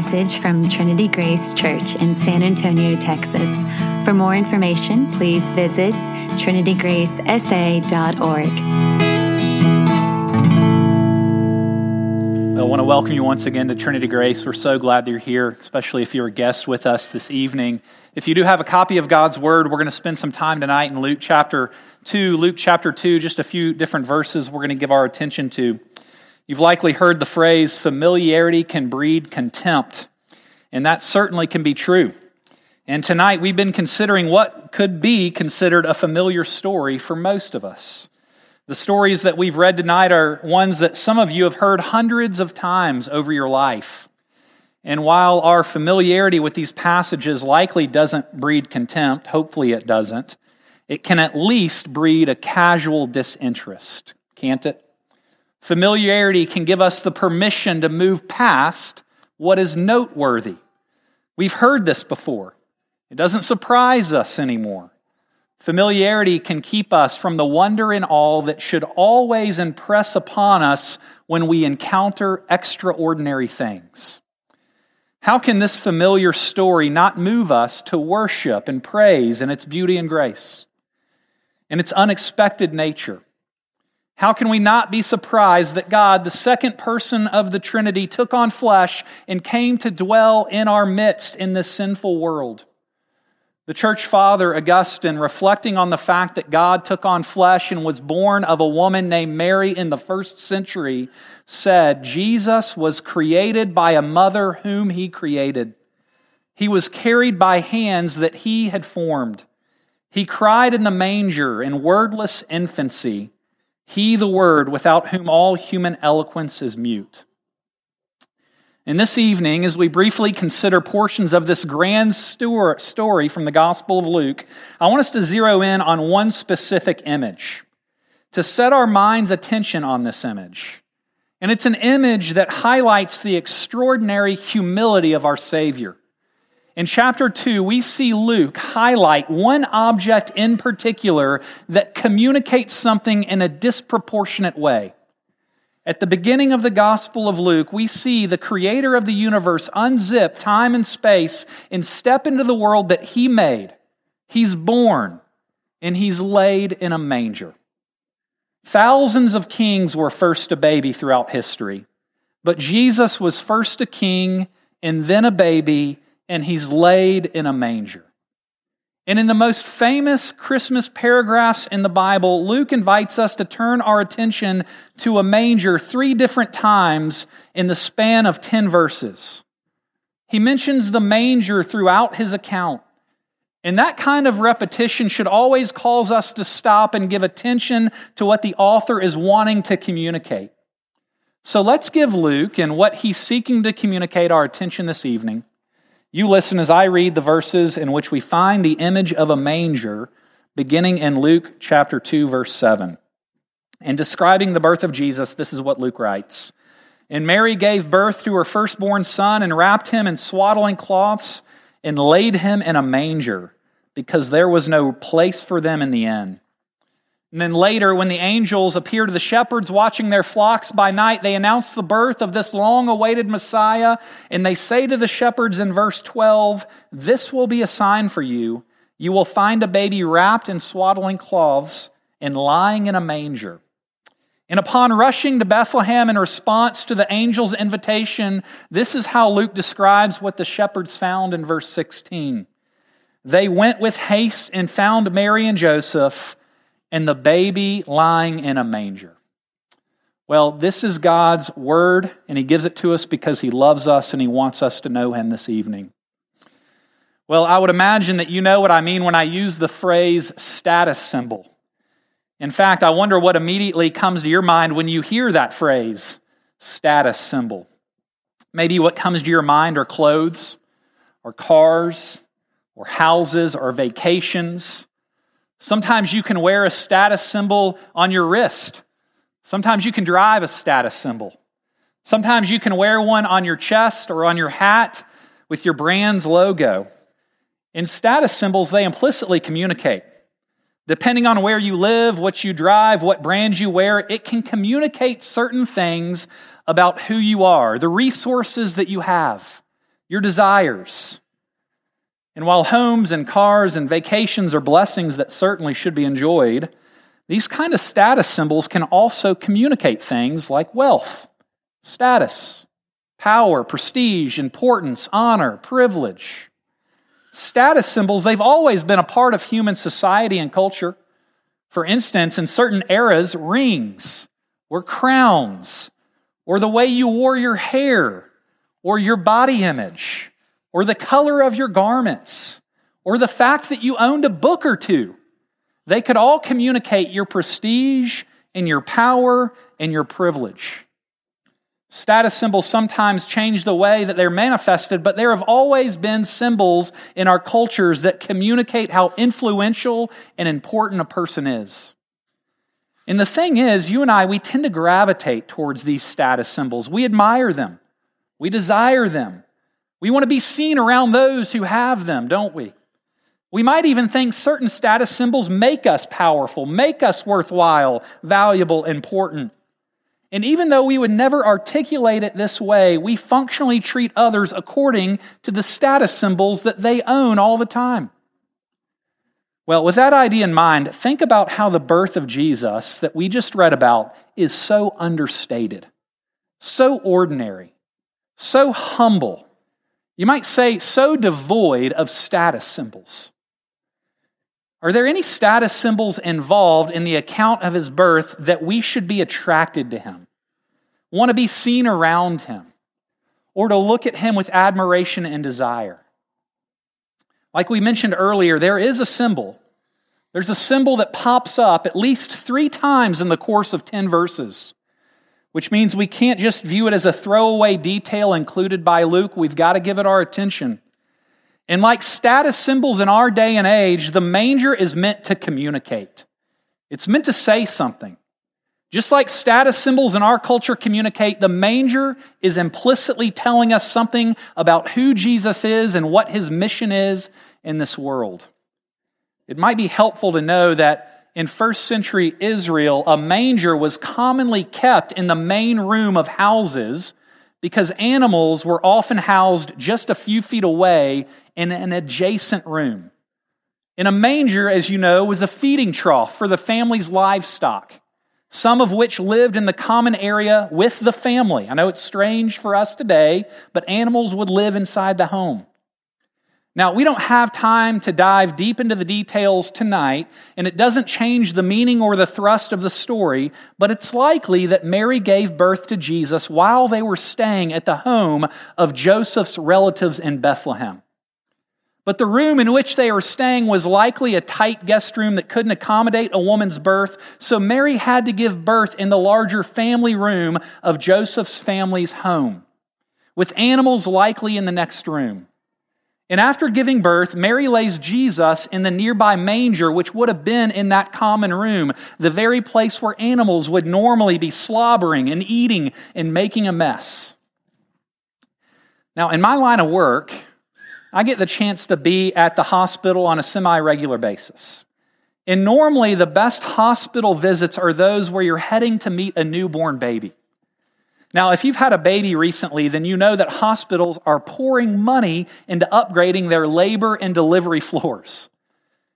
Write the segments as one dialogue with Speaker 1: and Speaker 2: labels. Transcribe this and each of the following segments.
Speaker 1: message from Trinity Grace Church in San Antonio, Texas. For more information, please visit trinitygracesa.org.
Speaker 2: I want to welcome you once again to Trinity Grace. We're so glad that you're here, especially if you're a guest with us this evening. If you do have a copy of God's Word, we're going to spend some time tonight in Luke chapter 2. Luke chapter 2, just a few different verses we're going to give our attention to. You've likely heard the phrase, familiarity can breed contempt, and that certainly can be true. And tonight we've been considering what could be considered a familiar story for most of us. The stories that we've read tonight are ones that some of you have heard hundreds of times over your life. And while our familiarity with these passages likely doesn't breed contempt, hopefully it doesn't, it can at least breed a casual disinterest, can't it? Familiarity can give us the permission to move past what is noteworthy. We've heard this before. It doesn't surprise us anymore. Familiarity can keep us from the wonder and awe that should always impress upon us when we encounter extraordinary things. How can this familiar story not move us to worship and praise in its beauty and grace, in its unexpected nature? How can we not be surprised that God, the second person of the Trinity, took on flesh and came to dwell in our midst in this sinful world? The church father Augustine, reflecting on the fact that God took on flesh and was born of a woman named Mary in the first century, said, Jesus was created by a mother whom he created. He was carried by hands that he had formed. He cried in the manger in wordless infancy. He, the Word, without whom all human eloquence is mute. And this evening, as we briefly consider portions of this grand story from the Gospel of Luke, I want us to zero in on one specific image, to set our mind's attention on this image. And it's an image that highlights the extraordinary humility of our Savior. In chapter 2, we see Luke highlight one object in particular that communicates something in a disproportionate way. At the beginning of the Gospel of Luke, we see the creator of the universe unzip time and space and step into the world that he made. He's born and he's laid in a manger. Thousands of kings were first a baby throughout history, but Jesus was first a king and then a baby and he's laid in a manger. And in the most famous Christmas paragraphs in the Bible, Luke invites us to turn our attention to a manger three different times in the span of 10 verses. He mentions the manger throughout his account. And that kind of repetition should always cause us to stop and give attention to what the author is wanting to communicate. So let's give Luke and what he's seeking to communicate our attention this evening. You listen as I read the verses in which we find the image of a manger, beginning in Luke chapter 2, verse 7. In describing the birth of Jesus, this is what Luke writes. And Mary gave birth to her firstborn son and wrapped him in swaddling cloths and laid him in a manger because there was no place for them in the inn. And then later, when the angels appear to the shepherds watching their flocks by night, they announce the birth of this long awaited Messiah. And they say to the shepherds in verse 12, This will be a sign for you. You will find a baby wrapped in swaddling cloths and lying in a manger. And upon rushing to Bethlehem in response to the angel's invitation, this is how Luke describes what the shepherds found in verse 16. They went with haste and found Mary and Joseph and the baby lying in a manger. Well, this is God's word, and He gives it to us because He loves us and He wants us to know Him this evening. Well, I would imagine that you know what I mean when I use the phrase status symbol. In fact, I wonder what immediately comes to your mind when you hear that phrase, status symbol. Maybe what comes to your mind are clothes, or cars, or houses, or vacations. Sometimes you can wear a status symbol on your wrist. Sometimes you can drive a status symbol. Sometimes you can wear one on your chest or on your hat with your brand's logo. In status symbols, they implicitly communicate. Depending on where you live, what you drive, what brand you wear, it can communicate certain things about who you are, the resources that you have, your desires. And while homes and cars and vacations are blessings that certainly should be enjoyed, these kind of status symbols can also communicate things like wealth, status, power, prestige, importance, honor, privilege. Status symbols, they've always been a part of human society and culture. For instance, in certain eras, rings or crowns, or the way you wore your hair, or your body image or the color of your garments, or the fact that you owned a book or two. They could all communicate your prestige and your power and your privilege. Status symbols sometimes change the way that they're manifested, but there have always been symbols in our cultures that communicate how influential and important a person is. And the thing is, you and I, we tend to gravitate towards these status symbols. We admire them, we desire them, we want to be seen around those who have them, don't we? We might even think certain status symbols make us powerful, make us worthwhile, valuable, important. And even though we would never articulate it this way, we functionally treat others according to the status symbols that they own all the time. Well, with that idea in mind, think about how the birth of Jesus that we just read about is so understated, so ordinary, so humble, you might say, so devoid of status symbols. Are there any status symbols involved in the account of his birth that we should be attracted to him, want to be seen around him, or to look at him with admiration and desire? Like we mentioned earlier, there is a symbol. There's a symbol that pops up at least three times in the course of 10 verses which means we can't just view it as a throwaway detail included by Luke. We've got to give it our attention. And like status symbols in our day and age, the manger is meant to communicate. It's meant to say something. Just like status symbols in our culture communicate, the manger is implicitly telling us something about who Jesus is and what his mission is in this world. It might be helpful to know that in first century Israel, a manger was commonly kept in the main room of houses because animals were often housed just a few feet away in an adjacent room. In a manger, as you know, was a feeding trough for the family's livestock, some of which lived in the common area with the family. I know it's strange for us today, but animals would live inside the home. Now, we don't have time to dive deep into the details tonight, and it doesn't change the meaning or the thrust of the story, but it's likely that Mary gave birth to Jesus while they were staying at the home of Joseph's relatives in Bethlehem. But the room in which they were staying was likely a tight guest room that couldn't accommodate a woman's birth, so Mary had to give birth in the larger family room of Joseph's family's home, with animals likely in the next room. And after giving birth, Mary lays Jesus in the nearby manger, which would have been in that common room, the very place where animals would normally be slobbering and eating and making a mess. Now, in my line of work, I get the chance to be at the hospital on a semi regular basis. And normally, the best hospital visits are those where you're heading to meet a newborn baby. Now, if you've had a baby recently, then you know that hospitals are pouring money into upgrading their labor and delivery floors.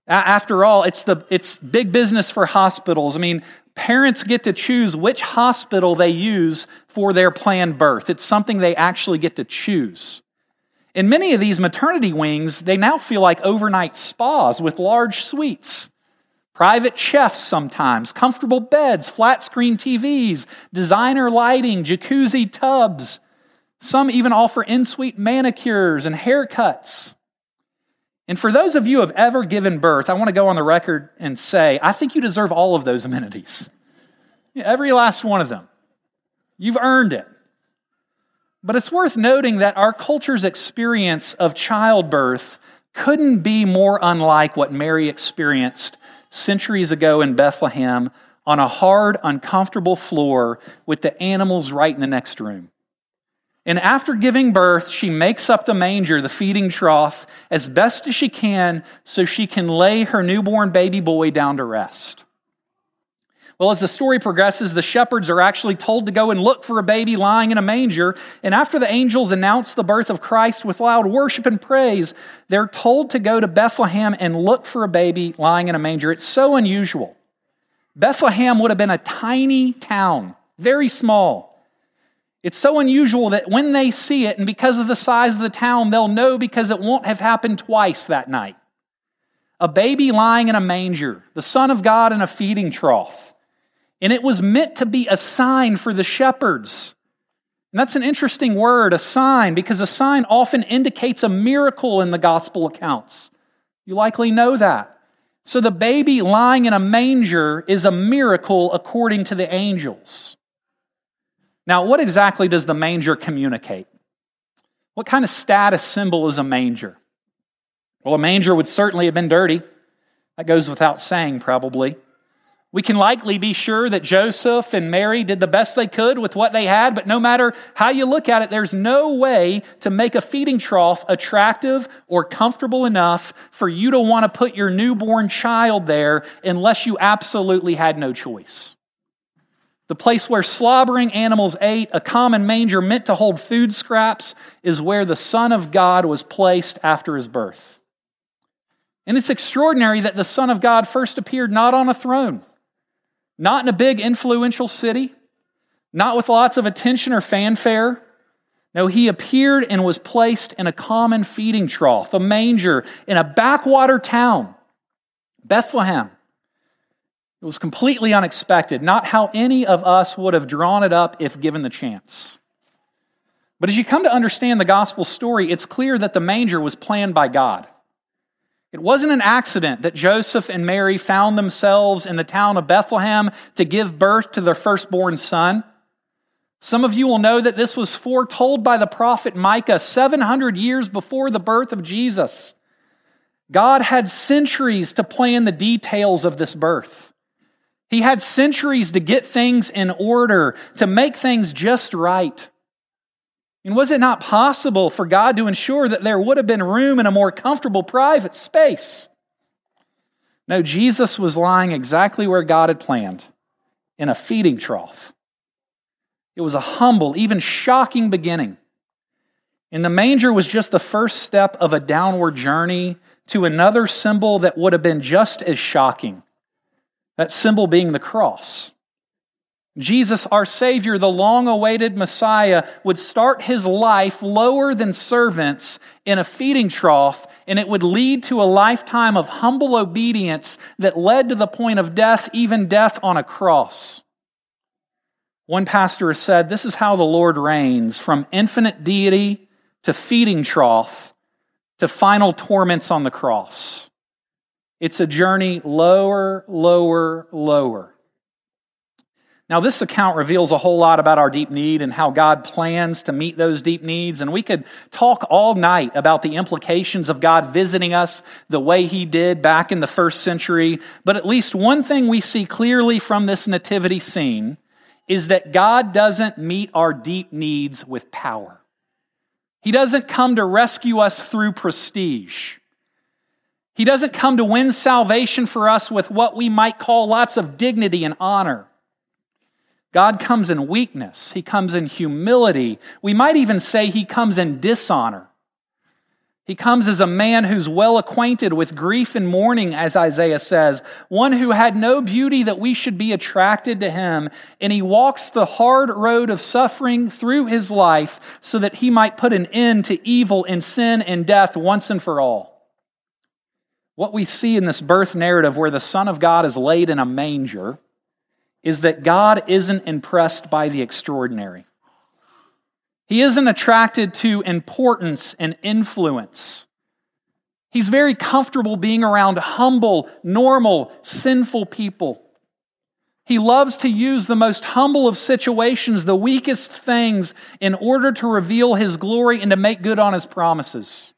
Speaker 2: After all, it's, the, it's big business for hospitals. I mean, parents get to choose which hospital they use for their planned birth. It's something they actually get to choose. In many of these maternity wings, they now feel like overnight spas with large suites. Private chefs sometimes, comfortable beds, flat screen TVs, designer lighting, jacuzzi tubs. Some even offer in suite manicures and haircuts. And for those of you who have ever given birth, I want to go on the record and say, I think you deserve all of those amenities. Every last one of them. You've earned it. But it's worth noting that our culture's experience of childbirth couldn't be more unlike what Mary experienced centuries ago in Bethlehem on a hard, uncomfortable floor with the animals right in the next room. And after giving birth, she makes up the manger, the feeding trough, as best as she can so she can lay her newborn baby boy down to rest. Well, as the story progresses, the shepherds are actually told to go and look for a baby lying in a manger. And after the angels announce the birth of Christ with loud worship and praise, they're told to go to Bethlehem and look for a baby lying in a manger. It's so unusual. Bethlehem would have been a tiny town, very small. It's so unusual that when they see it, and because of the size of the town, they'll know because it won't have happened twice that night. A baby lying in a manger, the Son of God in a feeding trough. And it was meant to be a sign for the shepherds. And that's an interesting word, a sign, because a sign often indicates a miracle in the gospel accounts. You likely know that. So the baby lying in a manger is a miracle according to the angels. Now, what exactly does the manger communicate? What kind of status symbol is a manger? Well, a manger would certainly have been dirty. That goes without saying, probably. We can likely be sure that Joseph and Mary did the best they could with what they had, but no matter how you look at it, there's no way to make a feeding trough attractive or comfortable enough for you to want to put your newborn child there unless you absolutely had no choice. The place where slobbering animals ate, a common manger meant to hold food scraps, is where the Son of God was placed after his birth. And it's extraordinary that the Son of God first appeared not on a throne not in a big influential city, not with lots of attention or fanfare. No, he appeared and was placed in a common feeding trough, a manger, in a backwater town, Bethlehem. It was completely unexpected, not how any of us would have drawn it up if given the chance. But as you come to understand the gospel story, it's clear that the manger was planned by God. It wasn't an accident that Joseph and Mary found themselves in the town of Bethlehem to give birth to their firstborn son. Some of you will know that this was foretold by the prophet Micah 700 years before the birth of Jesus. God had centuries to plan the details of this birth. He had centuries to get things in order, to make things just right. And was it not possible for God to ensure that there would have been room in a more comfortable private space? No, Jesus was lying exactly where God had planned in a feeding trough. It was a humble, even shocking beginning. And the manger was just the first step of a downward journey to another symbol that would have been just as shocking. That symbol being the cross. Jesus, our Savior, the long awaited Messiah, would start his life lower than servants in a feeding trough, and it would lead to a lifetime of humble obedience that led to the point of death, even death on a cross. One pastor has said, This is how the Lord reigns from infinite deity to feeding trough to final torments on the cross. It's a journey lower, lower, lower. Now, this account reveals a whole lot about our deep need and how God plans to meet those deep needs. And we could talk all night about the implications of God visiting us the way He did back in the first century. But at least one thing we see clearly from this nativity scene is that God doesn't meet our deep needs with power. He doesn't come to rescue us through prestige. He doesn't come to win salvation for us with what we might call lots of dignity and honor. God comes in weakness. He comes in humility. We might even say he comes in dishonor. He comes as a man who's well acquainted with grief and mourning, as Isaiah says, one who had no beauty that we should be attracted to him. And he walks the hard road of suffering through his life so that he might put an end to evil and sin and death once and for all. What we see in this birth narrative, where the Son of God is laid in a manger, is that God isn't impressed by the extraordinary. He isn't attracted to importance and influence. He's very comfortable being around humble, normal, sinful people. He loves to use the most humble of situations, the weakest things, in order to reveal his glory and to make good on his promises.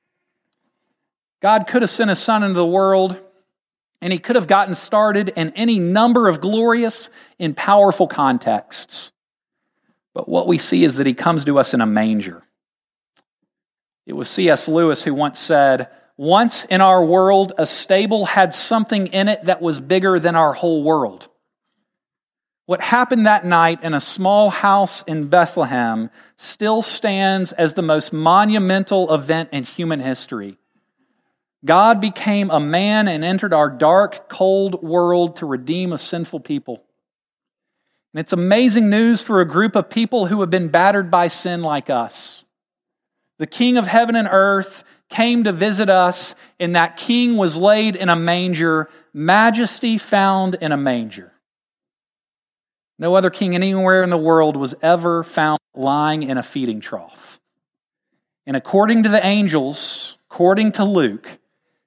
Speaker 2: God could have sent his son into the world and he could have gotten started in any number of glorious and powerful contexts. But what we see is that he comes to us in a manger. It was C.S. Lewis who once said, Once in our world, a stable had something in it that was bigger than our whole world. What happened that night in a small house in Bethlehem still stands as the most monumental event in human history. God became a man and entered our dark, cold world to redeem a sinful people. And it's amazing news for a group of people who have been battered by sin like us. The King of heaven and earth came to visit us, and that King was laid in a manger, majesty found in a manger. No other king anywhere in the world was ever found lying in a feeding trough. And according to the angels, according to Luke,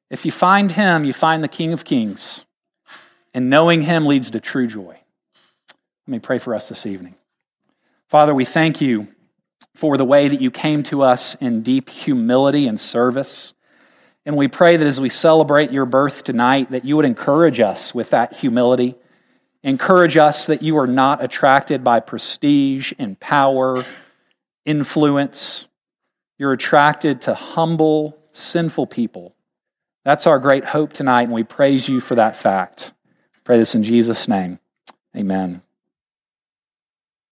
Speaker 2: if you find him, you find the King of Kings. And knowing him leads to true joy. Let me pray for us this evening. Father, we thank you for the way that you came to us in deep humility and service. And we pray that as we celebrate your birth tonight, that you would encourage us with that humility encourage us that you are not attracted by prestige and power, influence. You're attracted to humble, sinful people. That's our great hope tonight, and we praise you for that fact. Pray this in Jesus' name. Amen.